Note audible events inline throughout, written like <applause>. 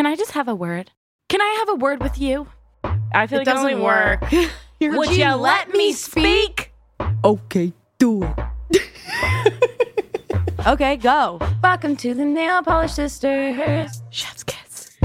Can I just have a word? Can I have a word with you? I feel It like it doesn't work. work. <laughs> You're Would you let me speak? Okay, do it. <laughs> okay, go. Welcome to the Nail Polish Sisters. Chef's kiss.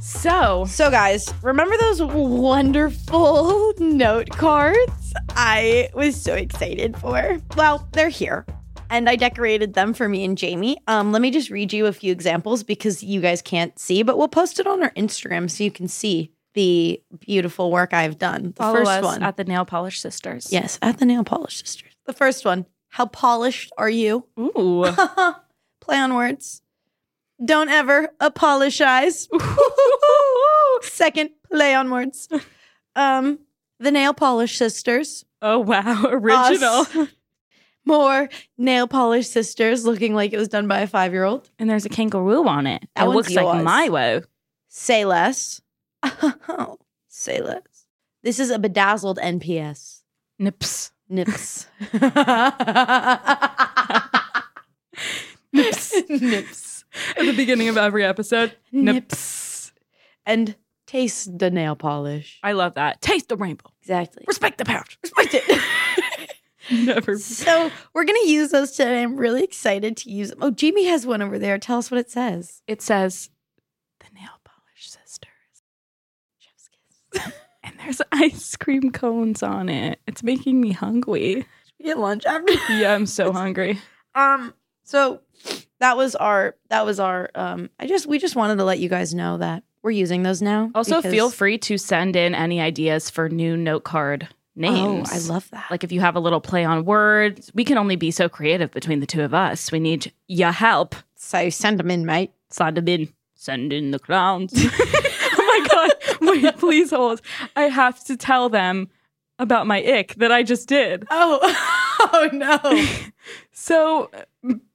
So, So, guys, remember those wonderful <laughs> note cards I was so excited for? Well, they're here. And I decorated them for me and Jami. Um, let me just read you a few examples because you guys can't see, but we'll post it on our Instagram so you can see the beautiful work I've done. The follow first one. at the Nail Polish Sisters. yes, at the Nail Polish Sisters. The first one. How polished are you? Ooh. <laughs> Play on words. Don't ever apologize. <laughs> Second, play on words. <laughs> Um, the nail polish sisters. oh wow, original. Us. More nail polish sisters looking like it was done by a five year old. And there's a kangaroo on it. That it looks like yours. my woe. Say less. <laughs> Say less. This is a bedazzled NPS. Nips. Nips. <laughs> Nips. Nips. At the beginning of every episode. Nips. And taste the nail polish. I love that. Taste the rainbow. Exactly. Respect the pouch. Respect it. <laughs> <laughs> Never. <laughs> So we're gonna use those today. I'm really excited to use them. Oh, Jami has one over there. Tell us what it says. It says the nail polish sisters. Chef's kiss. <laughs> And there's ice cream cones on it. It's making me hungry. We get lunch after. Yeah, I'm so hungry. um. So that was our. That was our. Um. I just. We just wanted to let you guys know that we're using those now. Also, because- feel free to send in any ideas for new note card names. Oh, I love that. Like if you have a little play on words, we can only be so creative between the two of us. We need your help. so send them in, mate. Send them in. Send in the clowns. <laughs> oh my god! Wait, please hold. I have to tell them about my ick that I just did. Oh. <laughs> oh no. <laughs> So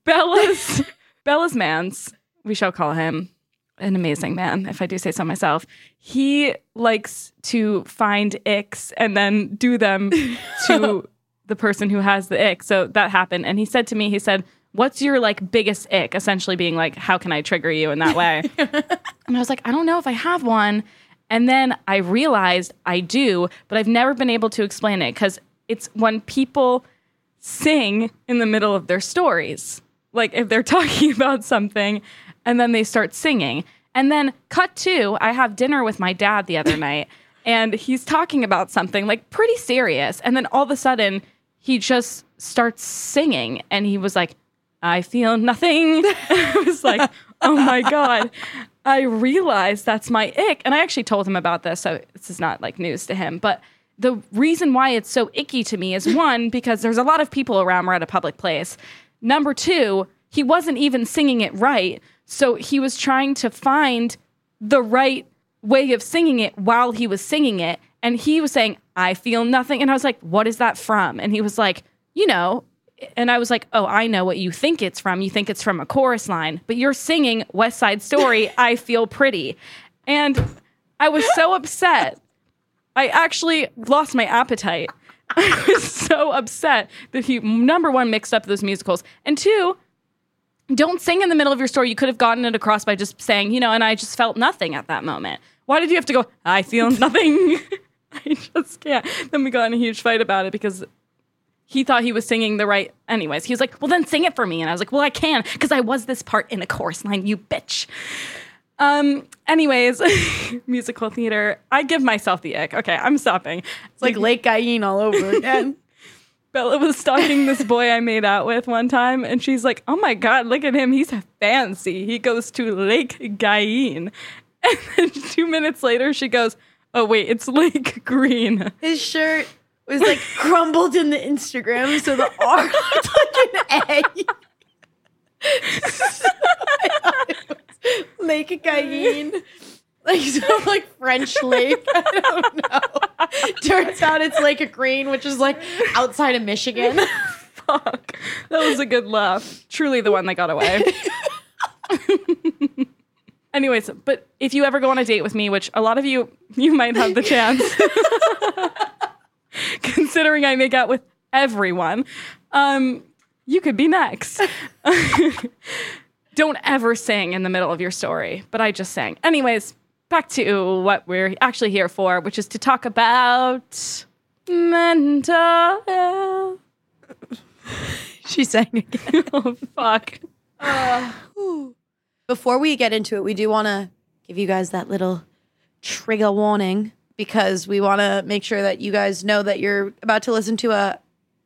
Bella's Bella's man's, we shall call him an amazing man, if I do say so myself. He likes to find icks and then do them <laughs> to the person who has the ick. So that happened. And he said to me, he said, What's your like biggest ick? Essentially being like, how can I trigger you in that way? <laughs> and I was like, I don't know if I have one. And then I realized I do, but I've never been able to explain it because it's when people sing in the middle of their stories. Like if they're <laughs> talking about something and then they start singing. And then cut to, I have dinner with my dad the other <laughs> night and he's talking about something like pretty serious. And then all of a sudden he just starts singing and he was like, I feel nothing. <laughs> I was like, oh my God. I realized that's my ick. And I actually told him about this, so this is not like news to him. But the reason why it's so icky to me is <laughs> one, because there's a lot of people around, we're at a public place. Number two, he wasn't even singing it right. So he was trying to find the right way of singing it while he was singing it. And he was saying, I feel nothing. And I was like, what is that from? And he was like, you know, and I was like, oh, I know what you think it's from. You think it's from a chorus line, but you're singing West Side Story, <laughs> I Feel Pretty. And I was so upset. I actually lost my appetite. <laughs> I was so upset that he, number one, mixed up those musicals, and two, don't sing in the middle of your story. You could have gotten it across by just saying, you know, and I just felt nothing at that moment. Why did you have to go, I feel <laughs> nothing? <laughs> I just can't. Then we got in a huge fight about it because he thought he was singing the right. Anyways, he was like, well, then sing it for me. And I was like, well, I can because I was this part in a chorus line, you bitch. Um, anyways, <laughs> musical theater. I give myself the ick. Okay, I'm stopping. It's like Lake Guyene all over again. Bella was stalking this boy I made out with one time, and she's like, "Oh my god, look at him! He's fancy. He goes to Lake Guyene." <laughs> And then two minutes later, she goes, "Oh wait, it's Lake Green." His shirt was like crumbled in the Instagram, so the <laughs> R looked like an egg. <laughs> Lake Guyene. Like <laughs> some like French lake. I don't know. <laughs> Turns out it's Lake Green, which is like outside of Michigan. <laughs> Fuck, that was a good laugh. Truly, the one that got away. Anyways, but if you ever go on a date with me, which a lot of you you might have the chance, considering I make out with everyone, um, you could be next. Don't ever sing in the middle of your story, but I just sang. Anyways, back to what we're actually here for, which is to talk about mental health. <laughs> She sang again. <laughs> oh, fuck. Uh, Before we get into it, we do want to give you guys that little trigger warning because we want to make sure that you guys know that you're about to listen to a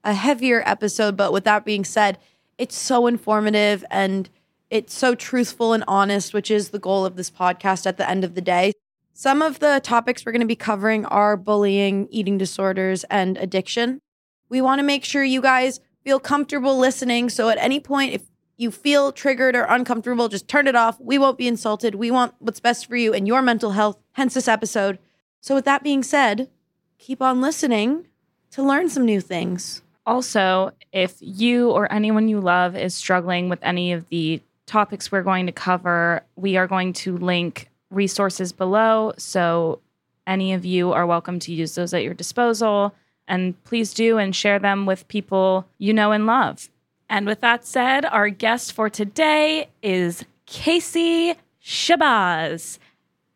a heavier episode. But with that being said, it's so informative and it's so truthful and honest, which is the goal of this podcast at the end of the day. Some of the topics we're going to be covering are bullying, eating disorders, and addiction. We want to make sure you guys feel comfortable listening. So at any point, if you feel triggered or uncomfortable, just turn it off. We won't be insulted. We want what's best for you and your mental health, hence this episode. So, with that being said, keep on listening to learn some new things. Also, if you or anyone you love is struggling with any of the topics we're going to cover, we are going to link resources below. So, any of you are welcome to use those at your disposal. And please do and share them with people you know and love. And with that said, our guest for today is Kasie Shahbaz,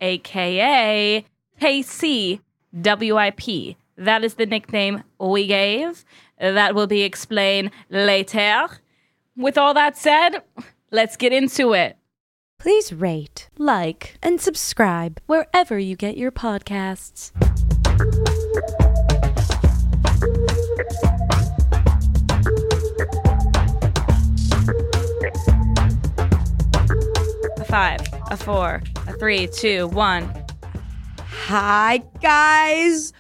aka KC WIP. That is the nickname we gave. That will be explained later. With all that said, let's get into it. Please rate, like, and subscribe wherever you get your podcasts. A five, a four, a three, two, one. Hi, guys.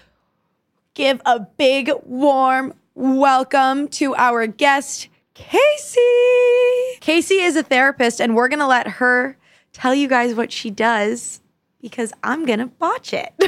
Give a big, warm welcome to our guest, Kasie. Kasie is a therapist, and we're going to let her tell you guys what she does because I'm going to botch it. <laughs>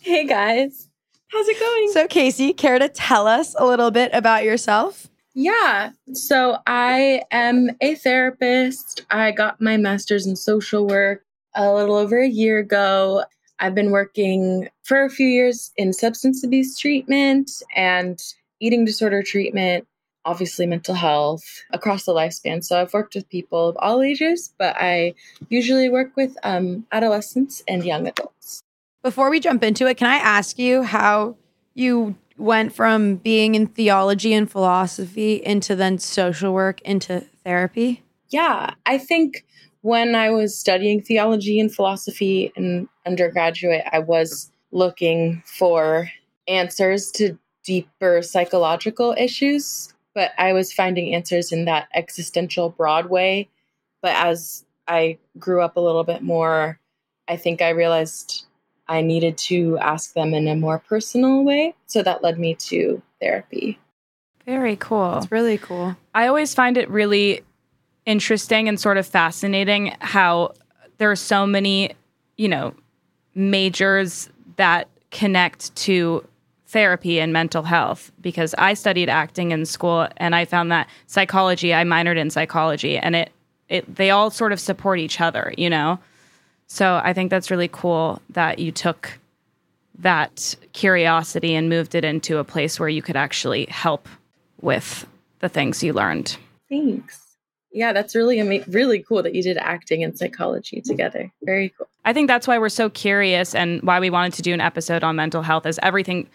Hey guys, how's it going? so, Kasie, care to tell us a little bit about yourself? yeah, so I am a therapist. I got my master's in social work a little over a year ago. I've been working for a few years in substance abuse treatment and eating disorder treatment, obviously mental health across the lifespan. So I've worked with people of all ages, but I usually work with um, adolescents and young adults. Before we jump into it, can I ask you how you went from being in theology and philosophy into then social work into therapy? Yeah, I think when I was studying theology and philosophy in undergraduate, I was looking for answers to deeper psychological issues, but I was finding answers in that existential broad way. But as I grew up a little bit more, I think I realized I needed to ask them in a more personal way. So that led me to therapy. Very cool. It's really cool. I always find it really interesting and sort of fascinating how there are so many, you know, majors that connect to therapy and mental health because I studied acting in school and I found that psychology, I minored in psychology and it it they all sort of support each other, you know. So I think that's really cool that you took that curiosity and moved it into a place where you could actually help with the things you learned. Thanks. Yeah, that's really ama- really cool that you did acting and psychology together. Very cool. I think that's why we're so curious and why we wanted to do an episode on mental health is everything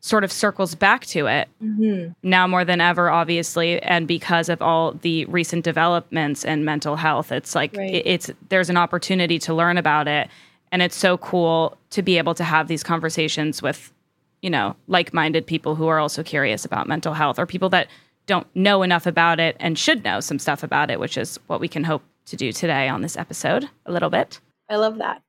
sort of circles back to it Mm-hmm. now more than ever obviously and because of all the recent developments in mental health it's like Right. it- it's there's an opportunity to learn about it and it's so cool to be able to have these conversations with you know like-minded people who are also curious about mental health or people that don't know enough about it and should know some stuff about it which is what we can hope to do today on this episode a little bit I love that.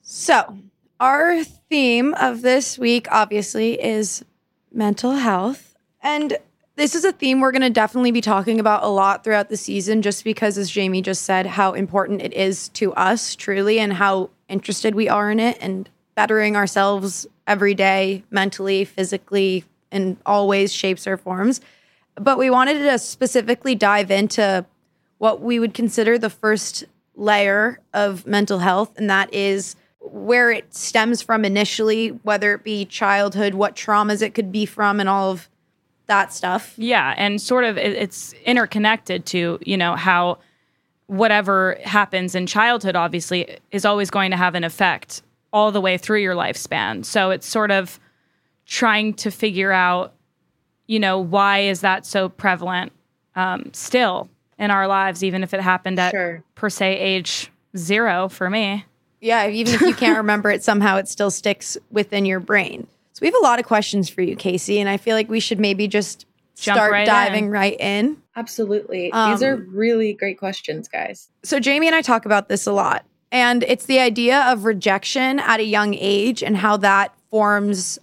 So, our theme of this week, obviously, is mental health. And this is a theme we're going to definitely be talking about a lot throughout the season, just because, as Jami just said, how important it is to us truly and how interested we are in it and bettering ourselves every day, mentally, physically, in all ways, shapes, or forms. But we wanted to specifically dive into what we would consider the first layer of mental health, and that is where it stems from initially, whether it be childhood, what traumas it could be from, and all of that stuff. Yeah, and sort of it, it's interconnected to, you know, how whatever happens in childhood obviously is always going to have an effect all the way through your lifespan. So it's sort of trying to figure out, you know, why is that so prevalent um, still in our lives, even if it happened at Sure. per se age zero for me. Yeah, even if you can't <laughs> remember it, somehow it still sticks within your brain. So we have a lot of questions for you, Kasie, and I feel like we should maybe just Jump start right diving in. right in. Absolutely. These Um, are really great questions, guys. So Jami and I talk about this a lot. And it's the idea of rejection at a young age and how that forms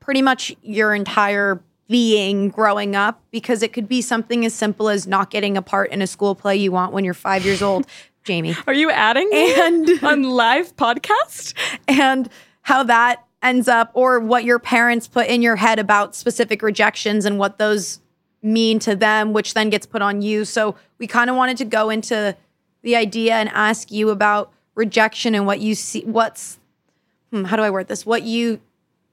pretty much your entire being growing up because it could be something as simple as not getting a part in a school play you want when you're 5 years old, <laughs> Jami. Are you adding And <laughs> on live podcast? and how that ends up or what your parents put in your head about specific rejections and what those mean to them which then gets put on you so we kind of wanted to go into the idea and ask you about rejection and what you see what's hmm, how do i word this what you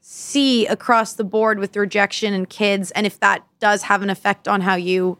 see across the board with rejection and kids and if that does have an effect on how you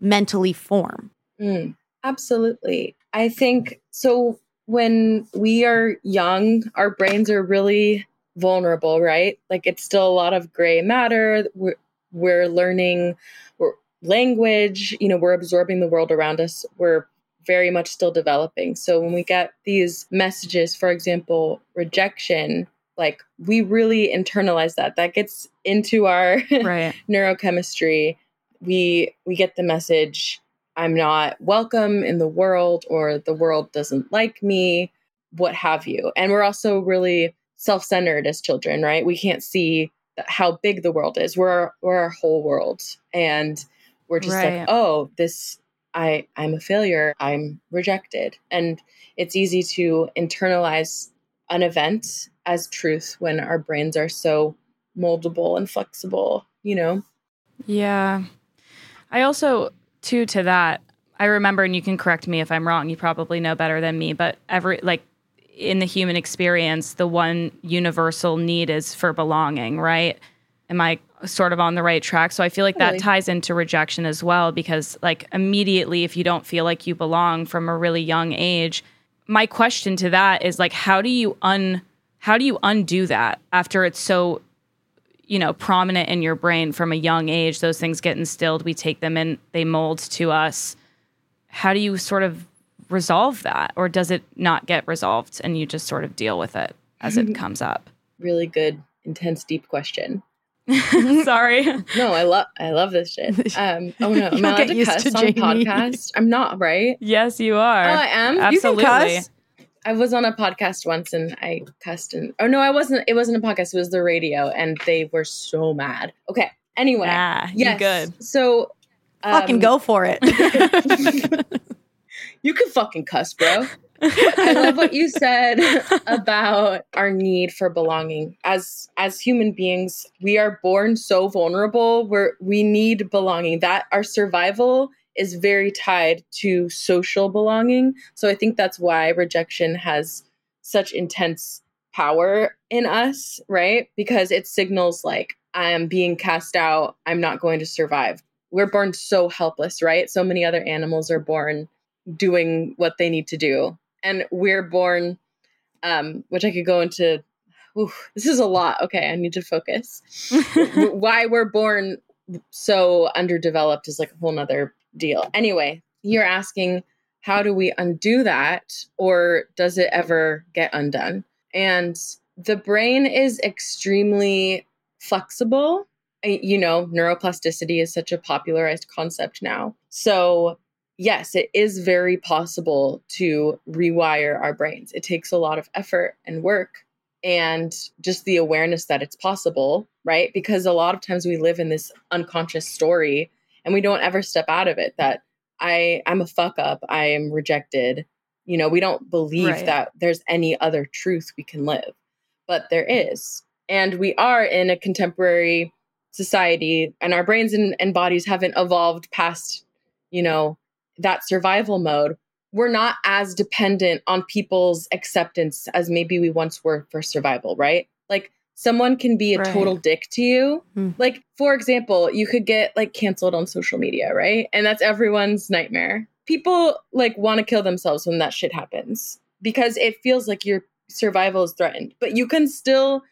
mentally form Mm, absolutely. I think so. When we are young, our brains are really vulnerable, right? Like it's still a lot of gray matter. We're, we're learning we're, language, you know, we're absorbing the world around us. We're very much still developing. So when we get these messages, for example, rejection, like we really internalize that. That gets into our <laughs> Right. neurochemistry we we get the message i'm not welcome in the world or the world doesn't like me what have you. And we're also really self-centered as children right? We can't see how big the world is. We're our, we're our whole world. And we're just Right. like oh this i i'm a failure. I'm rejected. And it's easy to internalize an event as truth when our brains are so moldable and flexible you know? Yeah. I also, too, to that, I remember, and you can correct me if I'm wrong, you probably know better than me, but every, like, in the human experience, the one universal need is for belonging, right? Am I sort of on the right track? So I feel like that ties into rejection as well, because, like, immediately, if you don't feel like you belong from a really young age, my question to that is like, how do you un, how do you undo that after it's so you know prominent in your brain from a young age those things get instilled we take them and they mold to us. How do you sort of resolve that? Or does it not get resolved and you just sort of deal with it as it <laughs> comes up? Really good intense deep question. <laughs> Sorry. <laughs> No i love i love this shit. Um oh no am i allowed to cuss to on podcast. I'm not right? Yes you are. Oh i am? Absolutely. cuss. I was on a podcast once and i cussed and oh no i wasn't it wasn't a podcast it was the radio and they were so mad. Okay anyway. Yeah, yes good. so fucking um, go for it. <laughs> You can fucking cuss bro. I love what you said about our need for belonging. As as human beings, we are born so vulnerable. Where we need belonging. That our survival is very tied to social belonging. So I think that's why rejection has such intense power in us, right? Because it signals like I'm being cast out, I'm not going to survive. We're born so helpless, right? So many other animals are born doing what they need to do and we're born um which i could go into ooh, this is a lot okay i need to focus <laughs> why we're born so underdeveloped is like a whole nother deal anyway you're asking how do we undo that or does it ever get undone and the brain is extremely flexible you know neuroplasticity is such a popularized concept now so yes, it is very possible to rewire our brains. It takes a lot of effort and work and just the awareness that it's possible, right? Because a lot of times we live in this unconscious story and we don't ever step out of it that I I'm a fuck up, I am rejected. You know, we don't believe Right. that there's any other truth we can live. But there is. And we are in a contemporary society and our brains and, and bodies haven't evolved past, you know, that survival mode, we're not as dependent on people's acceptance as maybe we once were for survival, right? Like someone can be a Right. total dick to you. Hmm. Like, for example, you could get like canceled on social media, right? And that's everyone's nightmare. People like want to kill themselves when that shit happens because it feels like your survival is threatened. But you can still,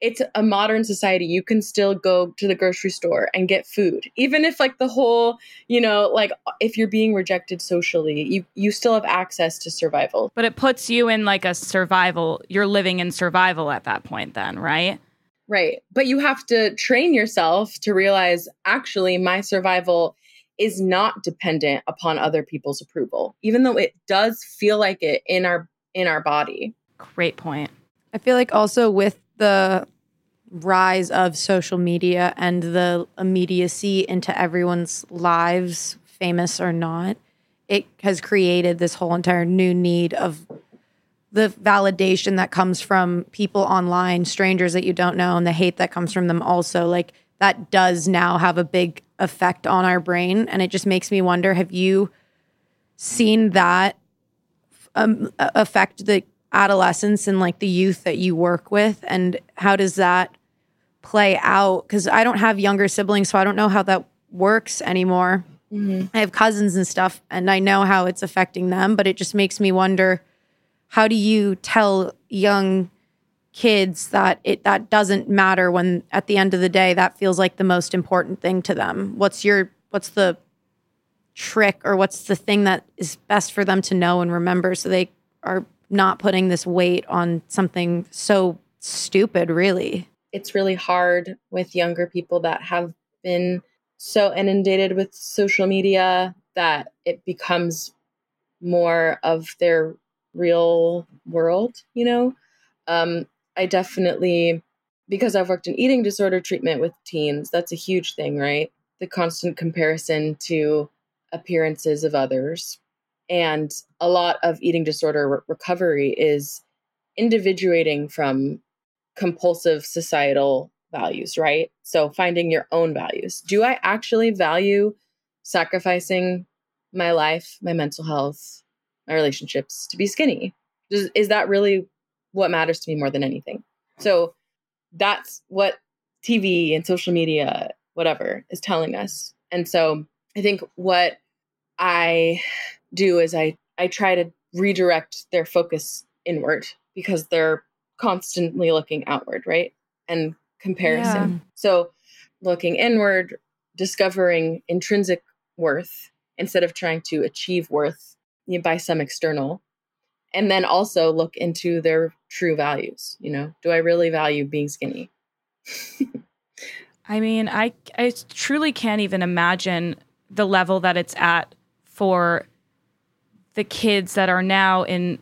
it's a modern society. You can still go to the grocery store and get food, even if like the whole, you know, like if you're being rejected socially, you you still have access to survival. But it puts you in like a survival. You're living in survival at that point, then, right? Right. But you have to train yourself to realize actually my survival is not dependent upon other people's approval, even though it does feel like it in our in our body. Great point. I feel like also with the rise of social media and the immediacy into everyone's lives, famous or not, it has created this whole entire new need of the validation that comes from people online, strangers that you don't know, and the hate that comes from them also. Like that does now have a big effect on our brain. And it just makes me wonder have you seen that um, affect the adolescents and like the youth that you work with and how does that play out? Because i don't have younger siblings so i don't know how that works anymore. Mm-hmm. I have cousins and stuff and i know how it's affecting them but it just makes me wonder how do you tell young kids that it that doesn't matter when at the end of the day that feels like the most important thing to them? What's your what's the trick or what's the thing that is best for them to know and remember so they are not putting this weight on something so stupid really It's really hard with younger people that have been so inundated with social media that it becomes more of their real world, you know? Um, I definitely, because I've worked in eating disorder treatment with teens, that's a huge thing, right? The constant comparison to appearances of others. And a lot of eating disorder re- recovery is individuating from compulsive societal values, right? So finding your own values. Do I actually value sacrificing my life, my mental health, my relationships to be skinny? Is that really what matters to me more than anything? So that's what TV and social media, whatever, is telling us. And so I think what I do is I I try to redirect their focus inward because they're constantly looking outward, right? And comparison. So looking inward, discovering intrinsic worth instead of trying to achieve worth you know, by some external. And then also look into their true values. You know, do I really value being skinny? I mean, I I truly can't even imagine the level that it's at for the kids that are now in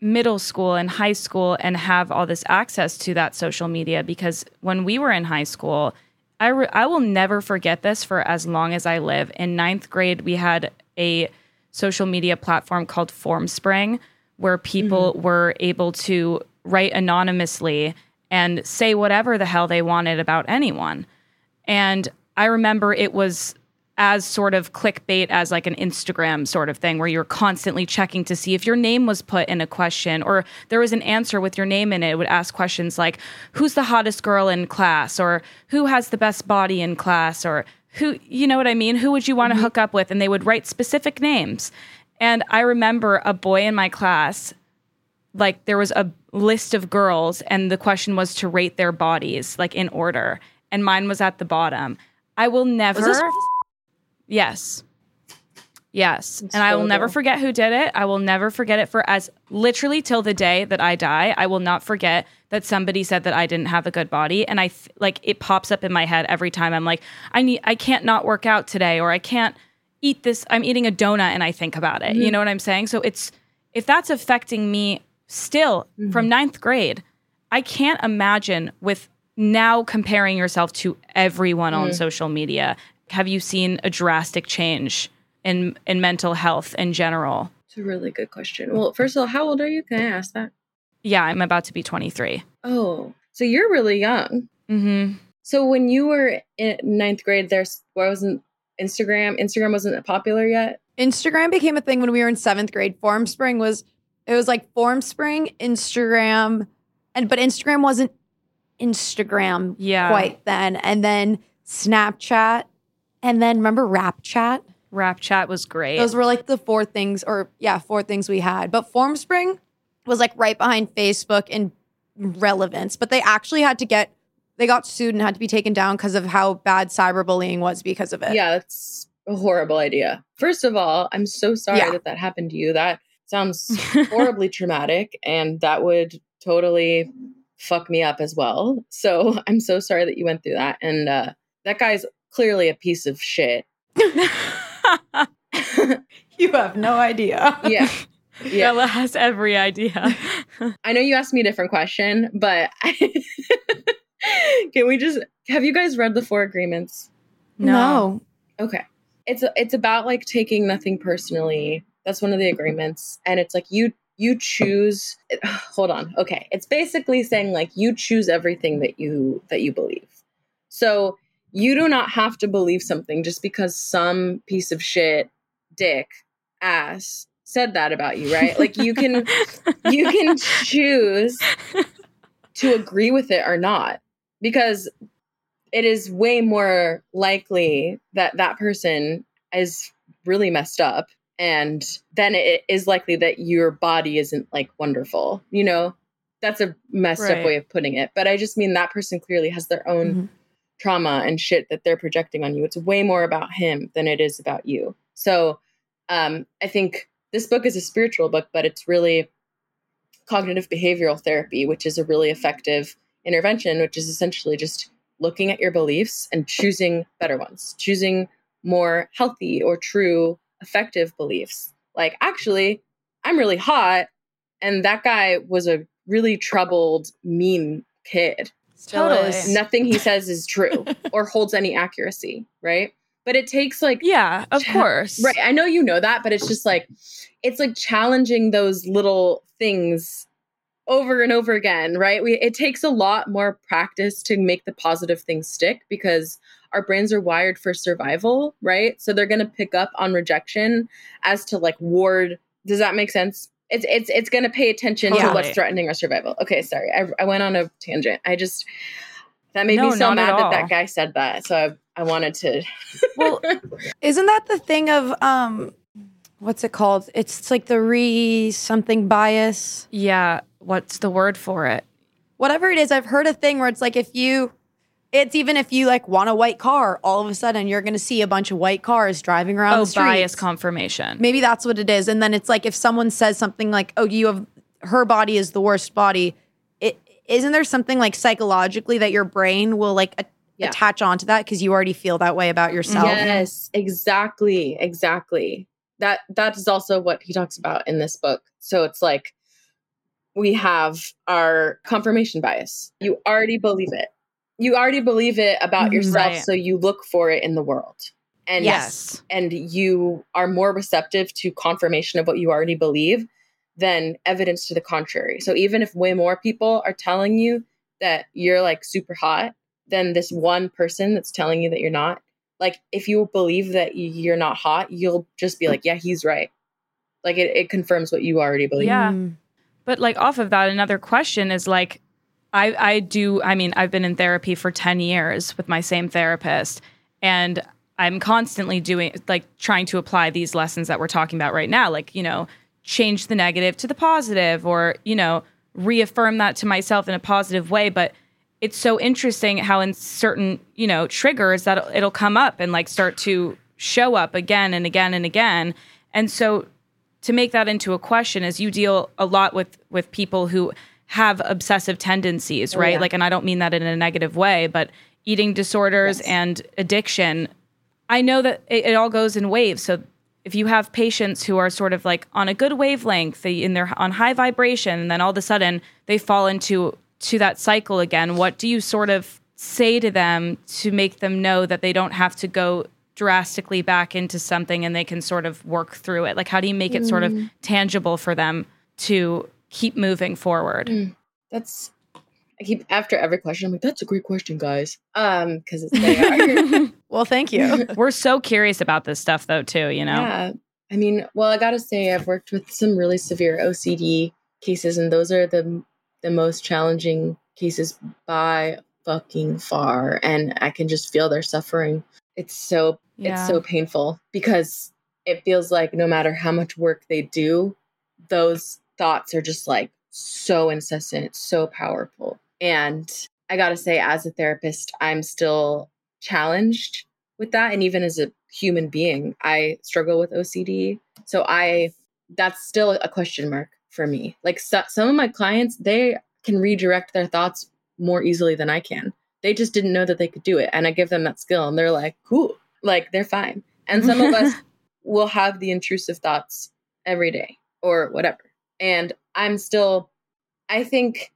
middle school and high school and have all this access to that social media because when we were in high school I, re- I will never forget this for as long as I live. In ninth grade, we had a social media platform called Formspring where people mm-hmm. were able to write anonymously and say whatever the hell they wanted about anyone. And I remember it was as sort of clickbait as like an Instagram sort of thing where you're constantly checking to see if your name was put in a question or there was an answer with your name in it. It would ask questions like, who's the hottest girl in class or who has the best body in class or who, you know what I mean? Who would you want to hook up with? And they would write specific names. And I remember a boy in my class like there was a list of girls and the question was to rate their bodies like in order and mine was at the bottom i will never yes. Yes. And i will never forget who did it. I will never forget it for as literally till the day that i die i will not forget that somebody said that i didn't have a good body. And i th- like it pops up in my head every time. I'm like i need i can't not work out today or i can't eat this i'm eating a donut and i think about it. You mm-hmm. know what i'm saying? So it's if that's affecting me still mm-hmm. from ninth grade i can't imagine with now comparing yourself to everyone on mm-hmm. social media have you seen a drastic change in in mental health in general It's a really good question. Well, first of all, how old are you? Can I ask that? yeah i'm about to be 23 Oh, so you're really young. mm-hmm So when you were in ninth grade, there's wasn't Instagram. Instagram wasn't popular yet. Instagram became a thing when we were in seventh grade. Formspring was it was like Formspring, Instagram, and but Instagram wasn't Instagram Yeah. quite then. And then Snapchat. And then remember Rap Chat? Rap chat was great. Those were like the four things, or yeah, four things we had. But Formspring was like right behind Facebook in relevance. But they actually had to get, they got sued and had to be taken down because of how bad cyberbullying was because of it. Yeah, it's a horrible idea. First of all, I'm so sorry Yeah. that that happened to you. That sounds <laughs> horribly traumatic, and that would totally fuck me up as well. So I'm so sorry that you went through that. And uh, that guy's clearly a piece of shit. <laughs> You have no idea. Yeah. <laughs> Yeah. Bella has every idea. <laughs> I know you asked me a different question, but can we just have you guys read the four agreements? No. Okay. It's it's about like taking nothing personally. That's one of the agreements and it's like you you choose <sighs> hold on. Okay. It's basically saying like you choose everything that you that you believe. So you do not have to believe something just because some piece of shit dick ass said that about you, right? Like you can <laughs> you can choose to agree with it or not because it is way more likely that that person is really messed up and then it is likely that your body isn't like wonderful you know that's a messed Right. up way of putting it but i just mean that person clearly has their own Mhm. Trauma and shit that they're projecting on you it's way more about him than it is about you so um i think this book is a spiritual book but it's really cognitive behavioral therapy which is a really effective intervention which is essentially just looking at your beliefs and choosing better ones, choosing more healthy or true, effective beliefs. Like, actually, I'm really hot, and that guy was a really troubled, mean kid. Still Totally. is. Nothing he says is true <laughs> or holds any accuracy, right? But it takes like yeah, of Cha- course. Right. I know you know that, but it's just like it's like challenging those little things over and over again, right? We it takes a lot more practice to make the positive things stick because our brains are wired for survival, right? So they're going to pick up on rejection as to like ward. Does that make sense? It's it's it's going to pay attention to what's threatening our survival. Okay, sorry. I I went on a tangent. I just that made No, me so mad that that guy said that. So I I wanted to <laughs> Well, Isn't that the thing of um what's it called? It's like the re something bias. yeah. What's the word for it? Whatever it is, I've heard a thing where it's like if you it's even if you like want a white car, all of a sudden you're gonna see a bunch of white cars driving around Oh, the streets. bias confirmation. Maybe that's what it is. And then it's like if someone says something like, "Oh, you have her body is the worst body," it isn't there something like psychologically that your brain will like a- Yeah. attach onto that because you already feel that way about yourself. Yes, exactly, exactly. That that is also what he talks about in this book. So it's like we have our confirmation bias. You already believe it. You already believe it about Mhm. yourself, Right. so you look for it in the world. And yes. and you are more receptive to confirmation of what you already believe than evidence to the contrary. So even if way more people are telling you that you're like super hot than this one person that's telling you that you're not, like if you believe that you're not hot, you'll just be like, yeah, he's right. Like it, it confirms what you already believe. Yeah. Mm. But like off of that, another question is like, I I do. I mean, I've been in therapy for ten years with my same therapist, and I'm constantly doing like trying to apply these lessons that we're talking about right now. Like you know, change the negative to the positive, or you know, reaffirm that to myself in a positive way. But it's so interesting how in certain you know triggers that it'll come up and like start to show up again and again and again. And so to make that into a question is you deal a lot with with people who have obsessive tendencies, oh, right? yeah. Like and I don't mean that in a negative way, but eating disorders Yes. and addiction. I know that it, it all goes in waves. So if you have patients who are sort of like on a good wavelength, they in their on high vibration, and then all of a sudden they fall into to that cycle again, what do you sort of say to them to make them know that they don't have to go drastically back into something and they can sort of work through it? Like how do you make it sort of mm. tangible for them to keep moving forward? Mm. That's I keep after every question, I'm like, that's a great question, guys. Um, because are. <laughs> Well, thank you. <laughs> We're so curious about this stuff though too, you know. Yeah. I mean, well, I gotta say, I've worked with some really severe OCD cases, and those are the the most challenging cases by fucking far and I can just feel their suffering. It's so Yeah. it's so painful because it feels like no matter how much work they do, those thoughts are just like so incessant, so powerful. And I got to say as a therapist, I'm still challenged with that and even as a human being, I struggle with OCD. So I that's still a question mark for me. Like so, some of my clients, they can redirect their thoughts more easily than I can. They just didn't know that they could do it. And I give them that skill and they're like, cool, like they're fine. And some of <laughs> us will have the intrusive thoughts every day or whatever. And I'm still, I think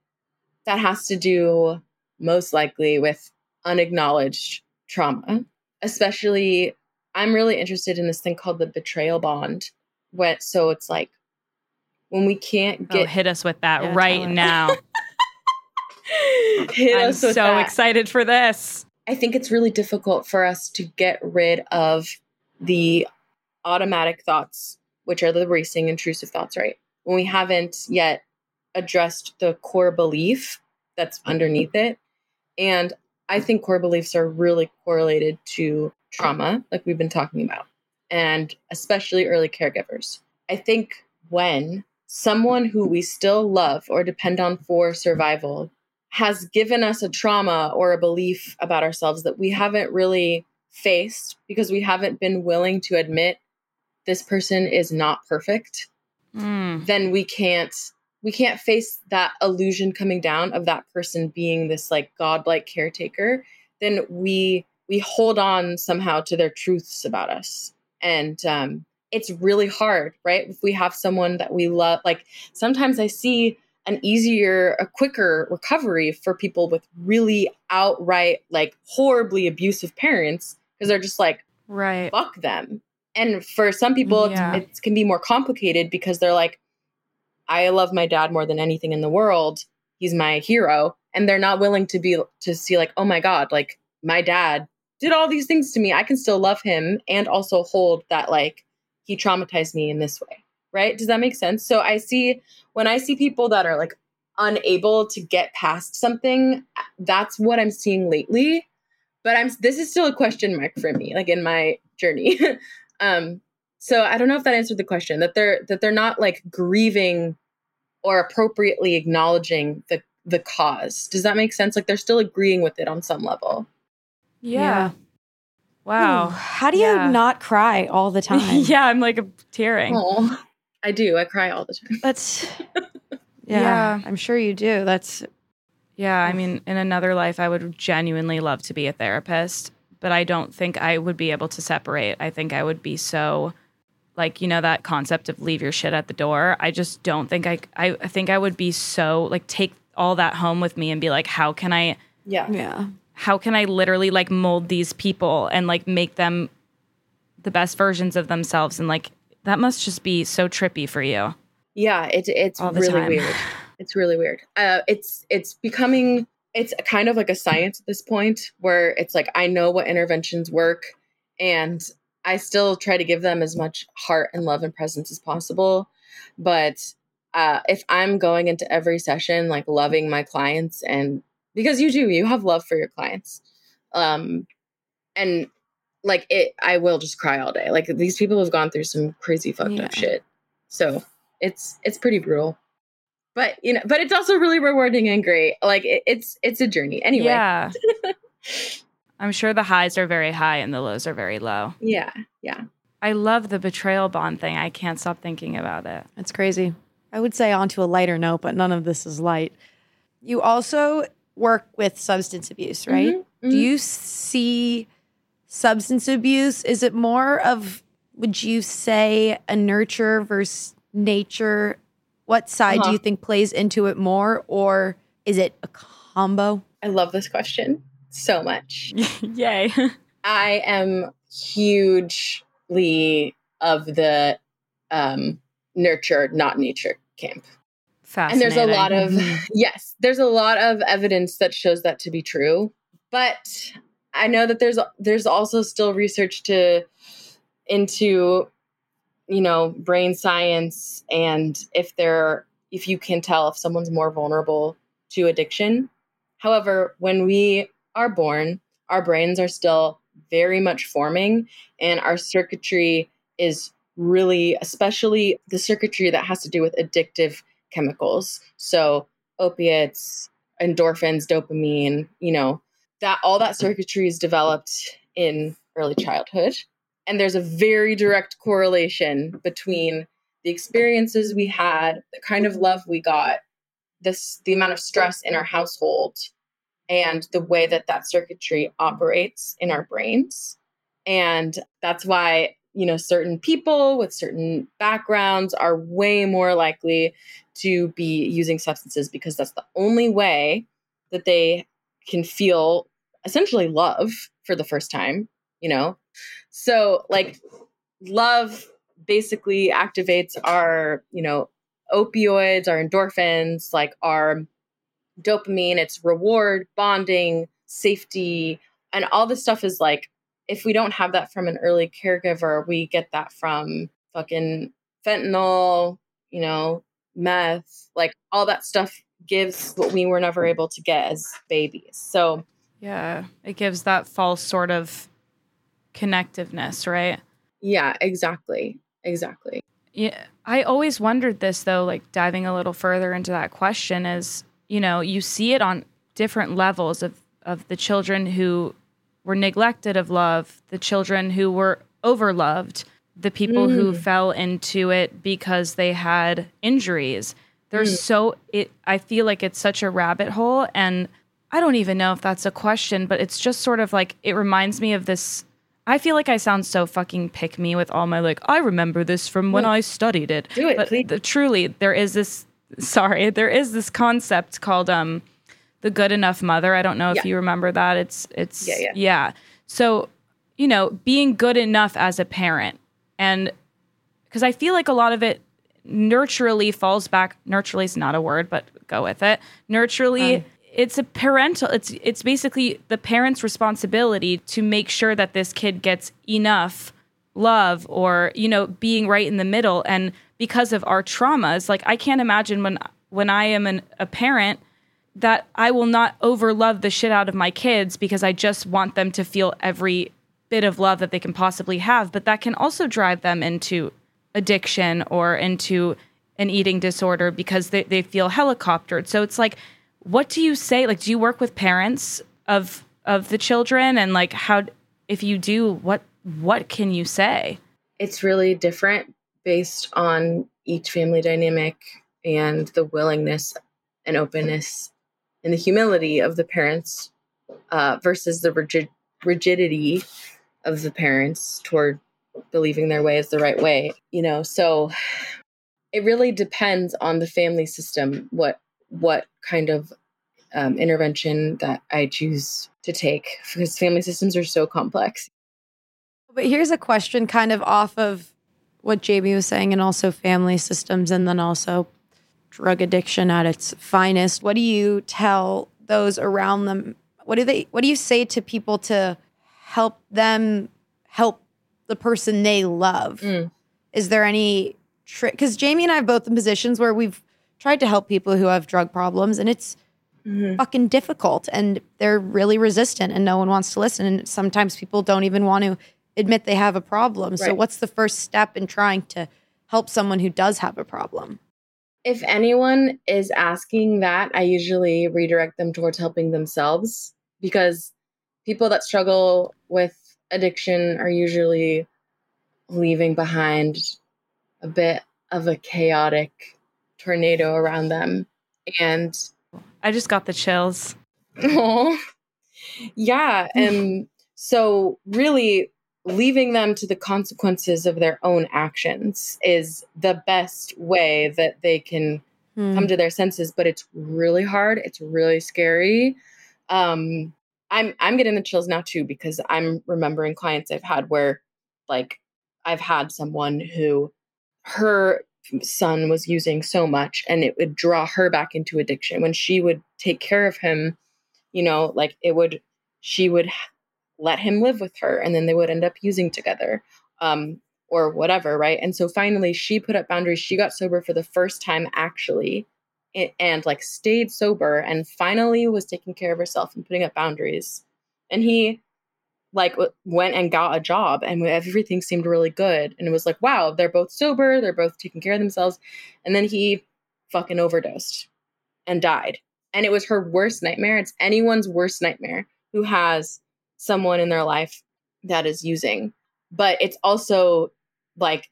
that has to do most likely with unacknowledged trauma, especially. I'm really interested in this thing called the betrayal bond. What so it's like when we can't Oh, get hit us with that Yeah, right now. <laughs> hit I'm us so that. excited for this. I think it's really difficult for us to get rid of the automatic thoughts, which are the racing, intrusive thoughts, right? When we haven't yet addressed the core belief that's underneath it. And I think core beliefs are really correlated to trauma, like we've been talking about, and especially early caregivers. I think when someone who we still love or depend on for survival has given us a trauma or a belief about ourselves that we haven't really faced because we haven't been willing to admit this person is not perfect Mm. then we can't we can't face that illusion coming down of that person being this like godlike caretaker then we we hold on somehow to their truths about us and um it's really hard right if we have someone that we love like sometimes i see an easier a quicker recovery for people with really outright like horribly abusive parents because they're just like Right. fuck them. And for some people, Yeah. it can be more complicated because they're like, I love my dad more than anything in the world. He's my hero. And they're not willing to be, to see, like, oh my God, like my dad did all these things to me. I can still love him and also hold that, like, he traumatized me in this way. Right. Does that make sense? So I see when I see people that are like unable to get past something, that's what I'm seeing lately but i'm this is still a question mark for me like in my journey <laughs> um so i don't know if that answered the question that they're that they're not like grieving or appropriately acknowledging the the cause does that make sense like they're still agreeing with it on some level Yeah. Ooh, Wow. How do you Yeah. not cry all the <laughs> time? yeah, I'm like tearing. oh i do i cry all the time That's <laughs> Yeah. yeah, I'm sure you do. That's Yeah, I mean, in another life, I would genuinely love to be a therapist, but I don't think I would be able to separate. I think I would be so, like, you know, that concept of leave your shit at the door. I just don't think I, I, I think I would be so, like, take all that home with me and be like, how can I, yeah yeah. how can I literally like mold these people and like make them the best versions of themselves? And like, that must just be so trippy for you. Yeah, it, it's All the really time. weird. It's really weird. Uh, it's it's becoming it's kind of like a science at this point where it's like I know what interventions work, and I still try to give them as much heart and love and presence as possible. But uh, if I'm going into every session like loving my clients and because you do, you have love for your clients, um, and like it, I will just cry all day. Like these people have gone through some crazy fucked Yeah. up shit, so it's it's pretty brutal but you know but it's also really rewarding and great like it, it's it's a journey anyway Yeah. <laughs> I'm sure the highs are very high and the lows are very low. yeah yeah I love the betrayal bond thing. I can't stop thinking about it. It's crazy. I would say onto a lighter note, but none of this is light. You also work with substance abuse, right? Mhm, Do mhm. you see substance abuse? Is it more of, would you say, a nurture versus nature? What side do Uh-huh. you think plays into it more, or is it a combo? i love this question so much <laughs> Yay. i am hugely of the um nurture not nature camp and there's a lot of Mhm. <laughs> yes there's a lot of evidence that shows that to be true but i know that there's there's also still research to into you know brain science and if they're if you can tell if someone's more vulnerable to addiction However, when we are born, our brains are still very much forming, and our circuitry is really, especially the circuitry that has to do with addictive chemicals. So, opiates, endorphins, dopamine, you know, that all that circuitry is developed in early childhood. And there's a very direct correlation between the experiences we had, the kind of love we got, this the amount of stress in our household, and the way that that circuitry operates in our brains. And that's why, you know, certain people with certain backgrounds are way more likely to be using substances because that's the only way that they can feel essentially love for the first time, you know? So, like, love basically activates our, you know, opioids, our endorphins, like our dopamine, it's reward, bonding, safety, and all this stuff is like, if we don't have that from an early caregiver, we get that from fucking fentanyl, you know, meth, like all that stuff gives what we were never able to get as babies. So, Yeah, it gives that false sort of connectiveness, right? yeah, exactly. Exactly. Yeah, I always wondered this though, like diving a little further into that question is, you know, you see it on different levels of of the children who were neglected of love, the children who were overloved, the people who mm. fell into it because they had injuries. There's mm. so it I feel like it's such a rabbit hole and I don't even know if that's a question, but it's just sort of like it reminds me of this I feel like I sound so fucking pick me with all my like I remember this from when I studied it. Do it, but please. the- truly there is this sorry, there is this concept called um the good enough mother. I don't know if Yeah. you remember that. It's it's Yeah, yeah. So, you know, being good enough as a parent and because I feel like a lot of it nurturally falls back nurturally is not a word, but go with it. Nurturally it's a parental it's it's basically the parent's responsibility to make sure that this kid gets enough love or you know being right in the middle. And because of our traumas like i can't imagine when when i am an, a parent that i will not overlove the shit out of my kids because i just want them to feel every bit of love that they can possibly have. But that can also drive them into addiction or into an eating disorder because they, they feel helicoptered. So it's like what do you say like do you work with parents of of the children and like how if you do what what can you say It's really different based on each family dynamic and the willingness and openness and the humility of the parents uh, versus the rigid, rigidity of the parents toward believing their way is the right way. You know, so it really depends on the family system what what kind of um, intervention that I choose to take because family systems are so complex. But here's a question kind of off of what Jami was saying and also family systems and then also drug addiction at its finest. What do you tell those around them? What do they what do you say to people to help them help the person they love? Mm. Is there any trick cuz Jami and I have both in positions where we've tried to help people who have drug problems and it's Mm-hmm. fucking difficult and they're really resistant and no one wants to listen and sometimes people don't even want to admit they have a problem. So what's the first step in trying to help someone who does have a problem? If anyone is asking that, I usually redirect them towards helping themselves because people that struggle with addiction are usually leaving behind a bit of a chaotic tornado around them. And i just got the chills Oh, yeah. <sighs> And so, really, leaving them to the consequences of their own actions is the best way that they can Hmm. come to their senses. But it's really hard. It's really scary. Um, I'm I'm getting the chills now too because I'm remembering clients I've had where, like, I've had someone who her son was using so much and it would draw her back into addiction. When she would take care of him you know like it would she would let him live with her and then they would end up using together um or whatever right? And so finally she put up boundaries. She got sober for the first time actually i- and like stayed sober and finally was taking care of herself and putting up boundaries. And he like went and got a job and everything seemed really good and it was like wow they're both sober they're both taking care of themselves and then he fucking overdosed and died. And it was her worst nightmare it's anyone's worst nightmare who has someone in their life that is using. But it's also like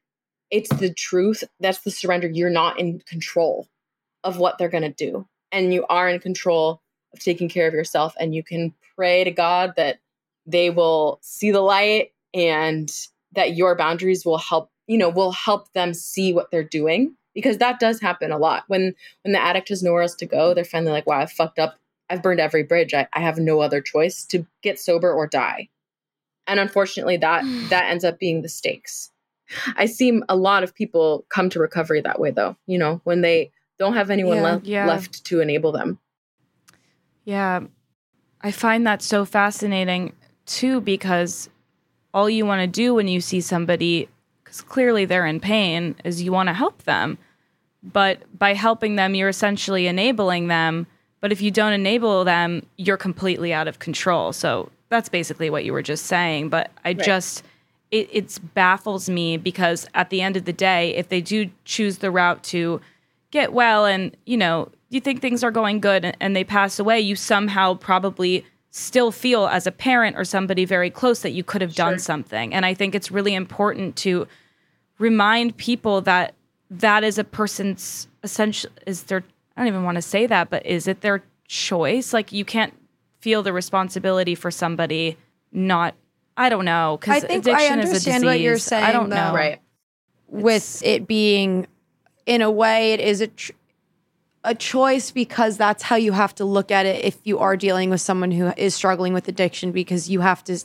it's the truth that's the surrender you're not in control of what they're going to do. And you are in control of taking care of yourself and you can pray to god that they will see the light and that your boundaries will help you know will help them see what they're doing because that does happen a lot when when the addict has nowhere else to go they're finally like wow i've fucked up i've burned every bridge i, I have no other choice to get sober or die and unfortunately that <sighs> that ends up being the stakes i see a lot of people come to recovery that way though you know when they don't have anyone Yeah. left Yeah. left to enable them Yeah. I find that so fascinating too because all you want to do when you see somebody, because clearly they're in pain, is you want to help them. But by helping them, you're essentially enabling them. But if you don't enable them, you're completely out of control. So that's basically what you were just saying. But I just, it it's baffles me because at the end of the day, if they do choose the route to get well and you know you think things are going good and- and they pass away you somehow probably still feel as a parent or somebody very close that you could have done something. And i think it's really important to remind people that that is a person's essential is their i don't even want to say that but is it their choice? Like you can't feel the responsibility for somebody not i don't know because I think I addiction is a understand what you're disease. i don't know. Right. With it being in a way it is a tr- a choice because that's how you have to look at it if you are dealing with someone who is struggling with addiction because you have to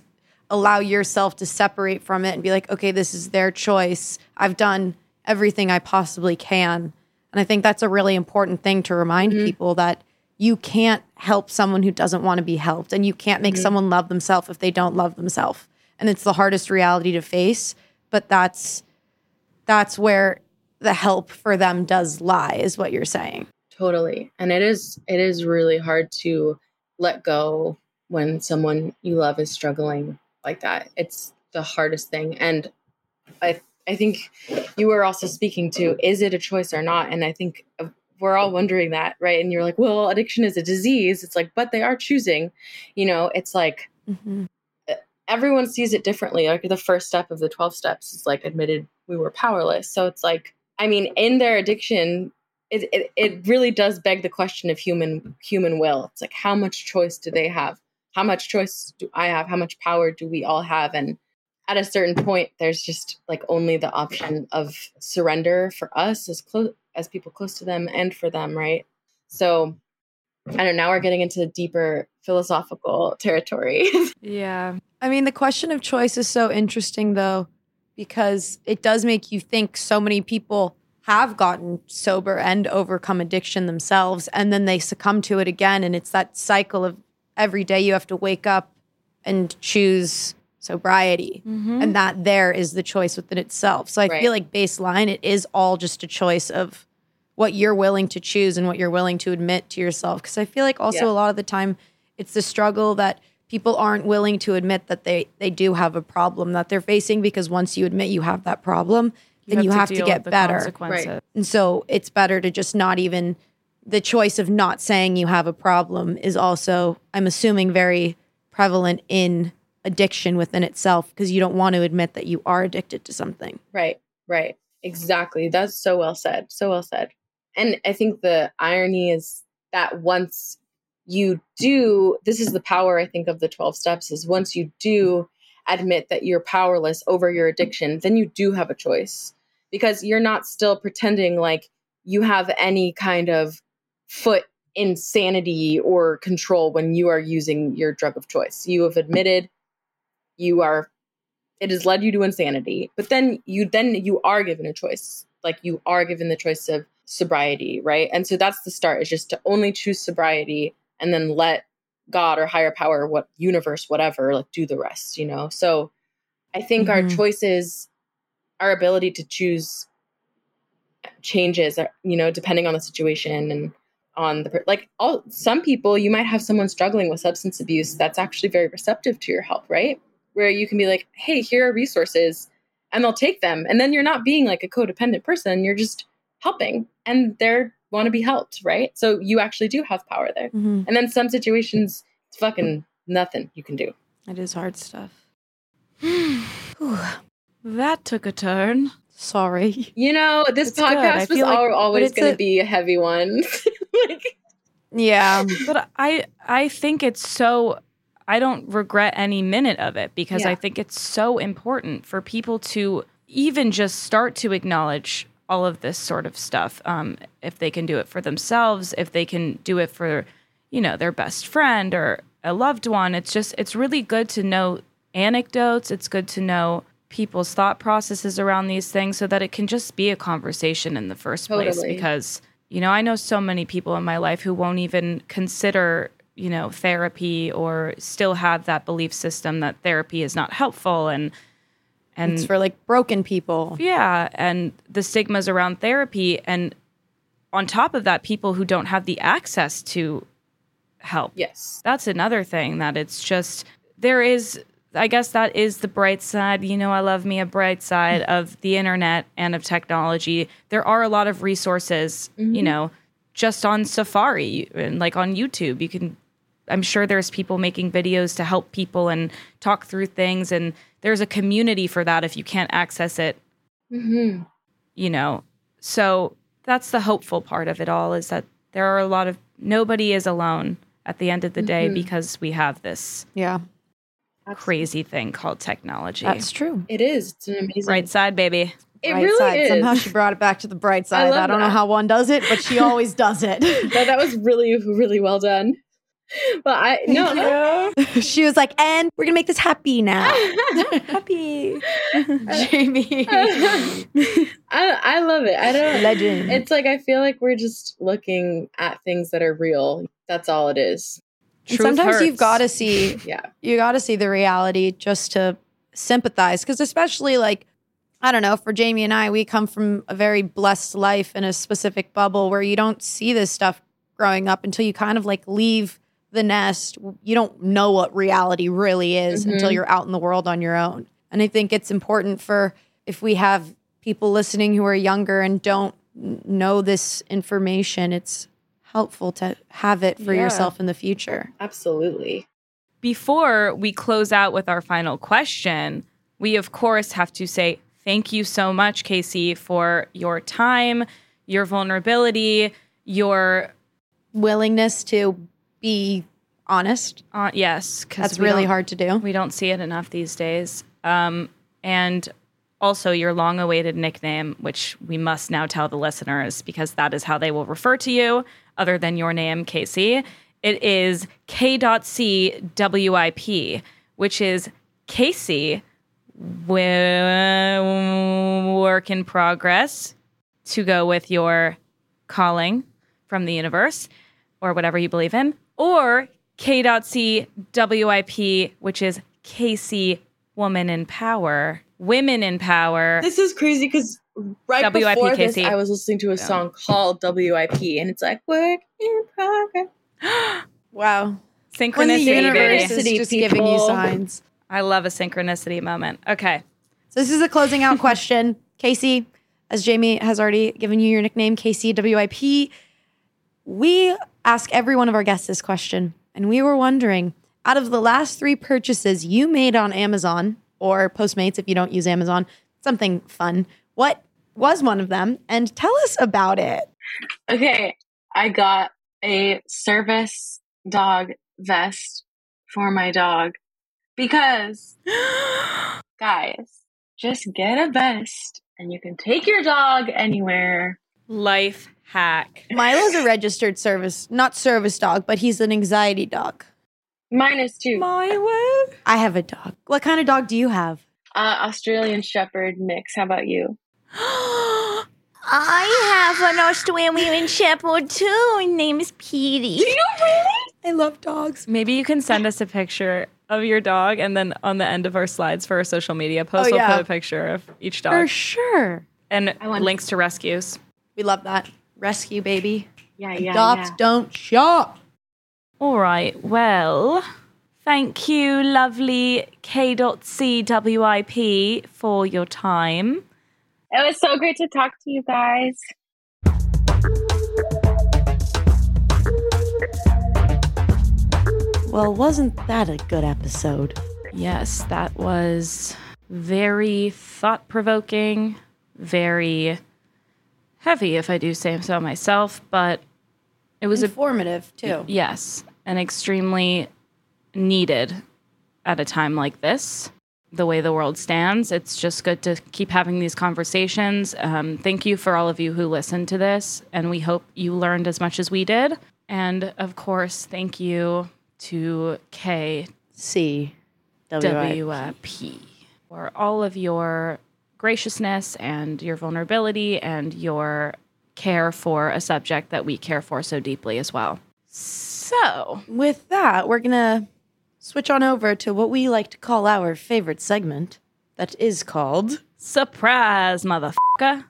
allow yourself to separate from it and be like okay this is their choice. I've done everything i possibly can. And i think that's a really important thing to remind mm-hmm. people that you can't help someone who doesn't want to be helped and you can't make someone love themselves if they don't love themselves and it's the hardest reality to face but that's that's where the help for them does lie is what you're saying totally. And it is it is really hard to let go when someone you love is struggling like that. It's the hardest thing. And i i think you were also speaking to is it a choice or not? And i think uh, we're all wondering that right? And you're like well addiction is a disease. It's like but they are choosing. You know it's like everyone sees it differently. Like the first step of the 12 steps is like admitted we were powerless. So it's like, I mean, in their addiction, it, it, it really does beg the question of human human will. It's like how much choice do they have? How much choice do I have? How much power do we all have? And at a certain point, there's just like only the option of surrender for us as close as people close to them and for them, right? So I don't know. Now we're getting into deeper philosophical territory. <laughs> yeah I mean, the question of choice is so interesting, though, because it does make you think so many people have gotten sober and overcome addiction themselves, and then they succumb to it again. And it's that cycle of every day you have to wake up and choose sobriety. Mm-hmm. And that there is the choice within itself. So I Right. feel like baseline, it is all just a choice of what you're willing to choose and what you're willing to admit to yourself. Because I feel like also Yeah. a lot of the time it's the struggle that people aren't willing to admit that they they do have a problem that they're facing because once you admit you have that problem, then you have to, deal get with the better. consequences. And so it's better to just not even the choice of not saying you have a problem is also I'm assuming very prevalent in addiction within itself because you don't want to admit that you are addicted to something. Right, right. Exactly. That's so well said. So well said. And I think the irony is that once you do, this is the power, I think, of the 12 steps is once you do admit that you're powerless over your addiction, then you do have a choice. Because you're not still pretending like you have any kind of foot in sanity or control when you are using your drug of choice. You have admitted you are it has led you to insanity but then you then you are given a choice. Like you are given the choice of sobriety right? And so that's the start is just to only choose sobriety and then let god or higher power what universe whatever like do the rest you know so i think our Mhm. choices our ability to choose changes uh, you know depending on the situation and on the like all some people you might have someone struggling with substance abuse that's actually very receptive to your help right where you can be like hey here are resources and they'll take them and then you're not being like a codependent person you're just helping and they're want to be helped right so you actually do have power there Mhm. and then some situations it's fucking nothing you can do It is hard stuff. that took a turn. Sorry. you know this It's podcast was like- always going to a- be a heavy one <laughs> like Yeah. But I I think it's so I don't regret any minute of it because I think it's so important for people to even just start to acknowledge all of this sort of stuff. Um, if they can do it for themselves, if they can do it for, you know, their best friend or a loved one, it's just it's really good to know anecdotes. It's good to know people's thought processes around these things so that it can just be a conversation in the first place because you know i know so many people in my life who won't even consider you know therapy or still have that belief system that therapy is not helpful and and It's for like broken people. yeah and the stigmas around therapy and on top of that people who don't have the access to help. Yes. That's another thing that it's just there is i guess that is the bright side. You know i love me a bright side of the internet and of technology. There are a lot of resources you mm-hmm. know just on safari and like on youtube. You can i'm sure there's people making videos to help people and talk through things and there's a community for that if you can't access it hmm you know so that's the hopeful part of it all is that there are a lot of nobody is alone at the end of the day Mhm. because we have this Yeah. crazy thing called technology That's true. it is it's an amazing right side baby it bright really side. is Somehow she brought it back to the bright <laughs> side. I, love don't know how one does it, but she <laughs> always does it. that, that was really really well done <laughs> but i no <laughs> she was like, and we're gonna make this happy now. <laughs> happy. Jami. I, I love it. I don't Legend. it's like i feel like we're just looking at things that are real. That's all it is. And Truth sometimes you've got to see yeah. you got to see the reality just to sympathize because especially like i don't know for Jami and i we come from a very blessed life in a specific bubble where you don't see this stuff growing up until you kind of like leave the nest you don't know what reality really is Mhm. until you're out in the world on your own and i think it's important for if we have people listening who are younger and don't know this information it's helpful to have it for Yeah. yourself in the future absolutely before we close out with our final question we of course have to say thank you so much Kasie for your time your vulnerability your willingness to be honest. uh, yes because That's really hard to do. We don't see it enough these days. Um, and also your long awaited nickname, which we must now tell the listeners because that is how they will refer to you, other than your name, Kasie. It is K.C.W.I.P., which is Kasie, work in progress, to go with your calling from the universe or whatever you believe in, or K.C.W.I.P., which is Kasie, woman in power, women in power. this is crazy because right WIP, before this i was listening to a Yeah. song called wip and it's like work in progress <gasps> Wow. When the Synchronicity, universe baby. is Synchronicity, just giving you signs. I love a synchronicity moment. Okay. So this is a closing out question. <laughs> Kasie, as Jami has already given you your nickname, KCWIP, we ask every one of our guests this question. And we were wondering, out of the last three purchases you made on Amazon or Postmates, if you don't use Amazon, something fun, what was one of them? And tell us about it. Okay, I got a service dog vest for my dog because, <gasps> guys, just get a vest and you can take your dog anywhere. Life hack. Milo's a registered service, not service dog, but he's an anxiety dog. Mine is too. Milo. I have a dog. What kind of dog do you have? Uh, Australian Shepherd mix. How about you? <gasps> I have an Australian Shepherd too. His name is Petey. I love dogs. Maybe you can send us a picture of your dog, and then on the end of our slides for our social media post, Oh, we'll yeah. put a picture of each dog. For sure. and links to rescues. We love that. Rescue baby. Yeah, yeah, Adopt, yeah. don't shop. All right. Well, thank you, lovely K.CWIP, for your time. It was so great to talk to you guys. Well, wasn't that a good episode? Yes, that was very thought provoking, very heavy, if I do say so myself, but it was a Informative too. Yes, and extremely needed at a time like this. The way the world stands, it's just good to keep having these conversations. Um, thank you for all of you who listened to this, and we hope you learned as much as we did. And of course, thank you to. W. for all of your graciousness and your vulnerability and your care for a subject that we care for so deeply as well. So, With that, we're gonna switch on over to what we like to call our favorite segment. That is called. surprise, motherfucker.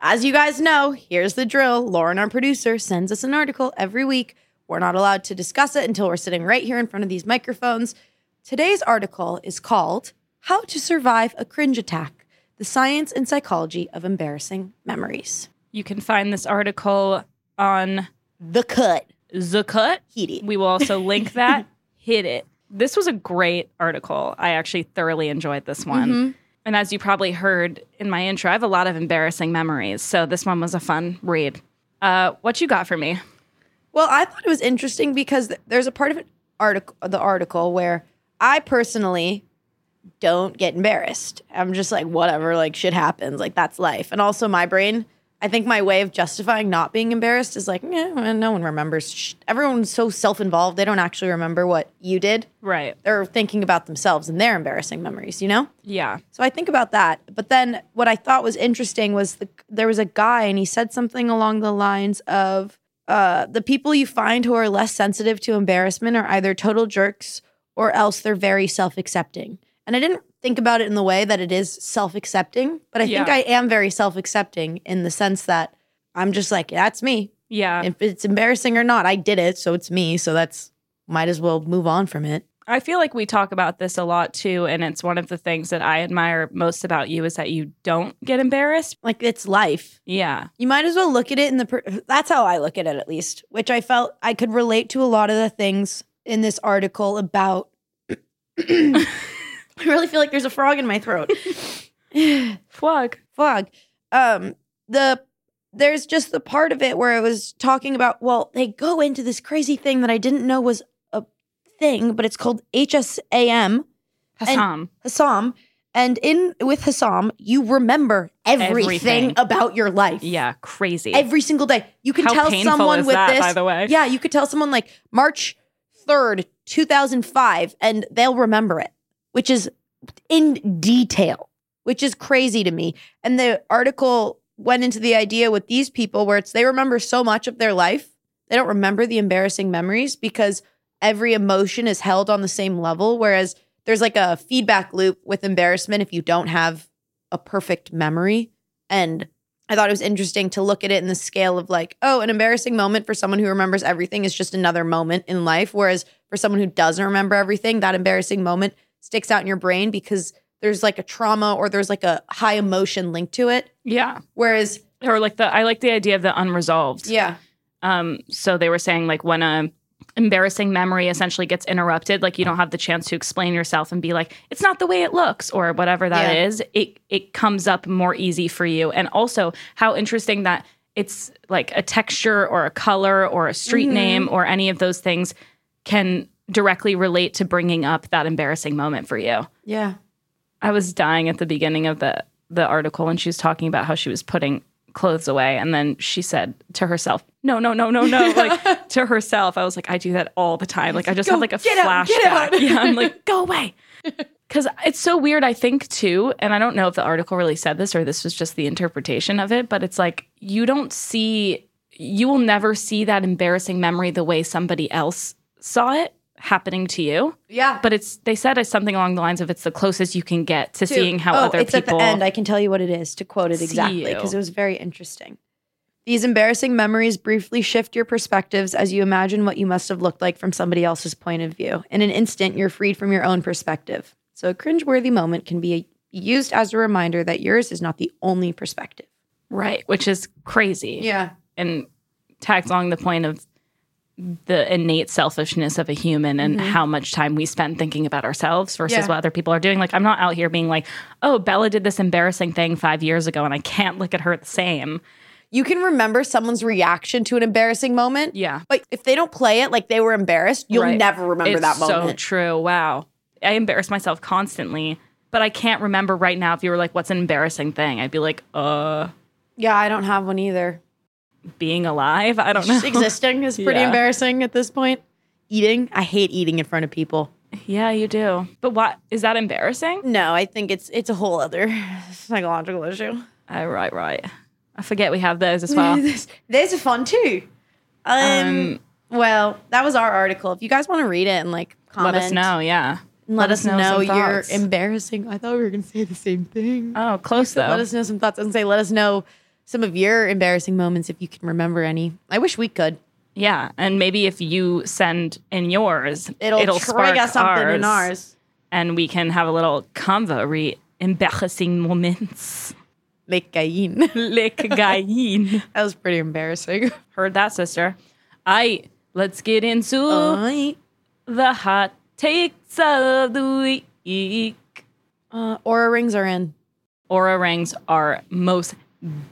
As you guys know, here's the drill. Lauren, our producer, sends us an article every week. We're not allowed to discuss it until we're sitting right here in front of these microphones. Today's article is called How to Survive a Cringe Attack The Science and Psychology of Embarrassing Memories. You can find this article on The Cut. The Cut. Heaty. We will also link <laughs> that. Hit it. This was a great article. I actually thoroughly enjoyed this one. And as you probably heard in my intro, I have a lot of embarrassing memories. So this one was a fun read. Uh, what you got for me? Well, I thought it was interesting because there's a part of it article the article where I personally don't get embarrassed. I'm just like whatever, like shit happens, like that's life. And also my brain, I think my way of justifying not being embarrassed is like, yeah, well, no one remembers. Shh. Everyone's so self-involved, they don't actually remember what you did. Right. They're thinking about themselves and their embarrassing memories, you know? Yeah. So I think about that. But then what I thought was interesting was the, there was a guy and he said something along the lines of uh, the people you find who are less sensitive to embarrassment are either total jerks or else they're very self accepting. And I didn't think about it in the way that it is self accepting, but I think I am very self accepting in the sense that I'm just like, that's me. Yeah. If it's embarrassing or not, I did it. So it's me. So that's, might as well move on from it. I feel like we talk about this a lot too. And it's one of the things that I admire most about you is that you don't get embarrassed. Like it's life. Yeah. You might as well look at it in the. Per- that's how I look at it, at least. Which I felt I could relate to a lot of the things in this article about. <coughs> <coughs> <coughs> <laughs> <laughs> I really feel like there's a frog in my throat. <laughs> <sighs> Flug. Frog. Um, the there's just the part of it where it was talking about. Well, they go into this crazy thing that I didn't know was a thing, but it's called HSAM. Hassam. Hassam. And in with Hassam, you remember everything, Everything. about your life. yeah. Crazy. every single day. You can How tell painful someone is with that, this. by the way? Yeah, you could tell someone like March 3rd, 2005, and they'll remember it, which is in detail, which is crazy to me. And the article went into the idea with these people where it's they remember so much of their life, they don't remember the embarrassing memories because every emotion is held on the same level. Whereas there's like a feedback loop with embarrassment if you don't have a perfect memory. And I thought it was interesting to look at it in the scale of like, oh, an embarrassing moment for someone who remembers everything is just another moment in life. Whereas for someone who doesn't remember everything, that embarrassing moment sticks out in your brain because there's like a trauma or there's like a high emotion linked to it. yeah. Whereas, Or like the, I like the idea of the unresolved. yeah, Um, so they were saying like when a embarrassing memory essentially gets interrupted, like you don't have the chance to explain yourself and be like, it's not the way it looks or whatever that Yeah. is. It it comes up more easy for you. And also how interesting that it's like a texture or a color or a street Mhm. name or any of those things can directly relate to bringing up that embarrassing moment for you. yeah. I was dying at the beginning of the the article when she was talking about how she was putting clothes away and then she said to herself, "No, no, no, no, no." <laughs> Like to herself, I was like, "I do that all the time. Like I just Go, have like a flashback." out. <laughs> Yeah, I'm like, <laughs> "Go away." Cuz it's so weird I think too, and I don't know if the article really said this or this was just the interpretation of it, but it's like you don't see you will never see that embarrassing memory the way somebody else saw it happening to you Yeah. but it's they said it's something along the lines of it's the closest you can get to seeing how oh, other it's people at the end. I can tell you what it is to quote it exactly because it was very interesting. These embarrassing memories briefly shift your perspectives as you imagine what you must have looked like from somebody else's point of view. In an instant, you're freed from your own perspective. So a cringeworthy moment can be used as a reminder that yours is not the only perspective. Right, which is crazy. Yeah. And tags along the point of the innate selfishness of a human and how much time we spend thinking about ourselves versus Yeah. what other people are doing. Like, I'm not out here being like, oh, Bella did this embarrassing thing five years ago and I can't look at her the same. You can remember someone's reaction to an embarrassing moment. Yeah. But if they don't play it like they were embarrassed, you'll Right. never remember it's that moment. so true. Wow. I embarrass myself constantly, but I can't remember right now if you were like, what's an embarrassing thing? I'd be like, uh, yeah, I don't have one either. Being alive. I don't know. Existing is pretty Yeah. embarrassing at this point. Eating, I hate eating in front of people. Yeah, you do. But what is that embarrassing? No, I think it's it's a whole other <laughs> psychological issue. Oh, right, right. I forget we have those as well. <laughs> There's, a fun too. Um, Um, well, that was our article. If you guys want to read it and like comment, Let us know. Yeah. and let, us know, some your embarrassing. I thought we were gonna say the same thing. Oh, close though. Let us know some thoughts and say let us know some of your embarrassing moments if you can remember any. I wish we could. yeah, and maybe if you send in yours, It'll, it'll trigger spark something ours, in ours. and we can have a little convo re embarrassing moments. Make gain. Lick gain. <laughs> <laughs> that was pretty embarrassing. <laughs> Heard that, sister. I let's get into Alright. the hot takes of the week. Uh, Oura rings are in. Oura rings are most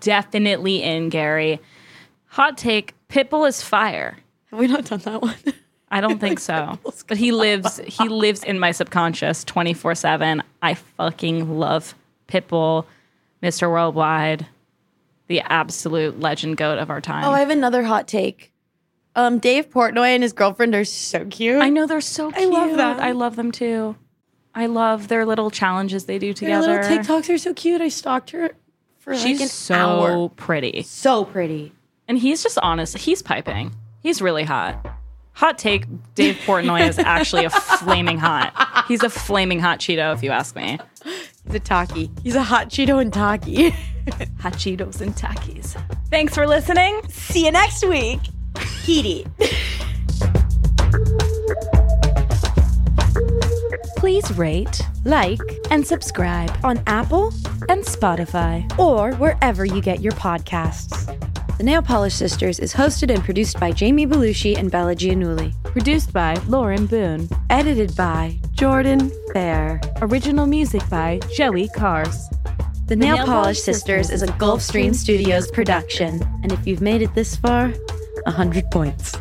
definitely in, Gary. Hot take: Pitbull is fire. Have we not done that one? I don't <laughs> think so. but he lives he lives in my subconscious 24/7. I fucking love Pitbull, Mr. Worldwide, the absolute legend goat of our time. Oh, I have another hot take. Um, Dave Portnoy and his girlfriend are so cute. I know they're so cute. I love them. I love them too. I love their little challenges they do together. Their together. little TikToks are so cute. I stalked her for She's like an so hour. pretty. So pretty. And he's just honest. He's piping. He's really hot. Hot take Dave Portnoy is actually a <laughs> flaming hot. He's a flaming hot Cheeto, if you ask me. He's a Taki. He's a hot Cheeto and Taki. <laughs> Hot Cheetos and Takis. Thanks for listening. See you next week. Heaty. <laughs> Please rate, like, and subscribe on Apple and Spotify or wherever you get your podcasts. The Nail Polish Sisters is hosted and produced by Jami Belushi and Bella Giannulli. Produced by Lauren Boone. Edited by Jordan Fair. Original music by Joey Cars. The Nail, Polish Sisters is a Gulfstream Studios production. And if you've made it this far, 100 points.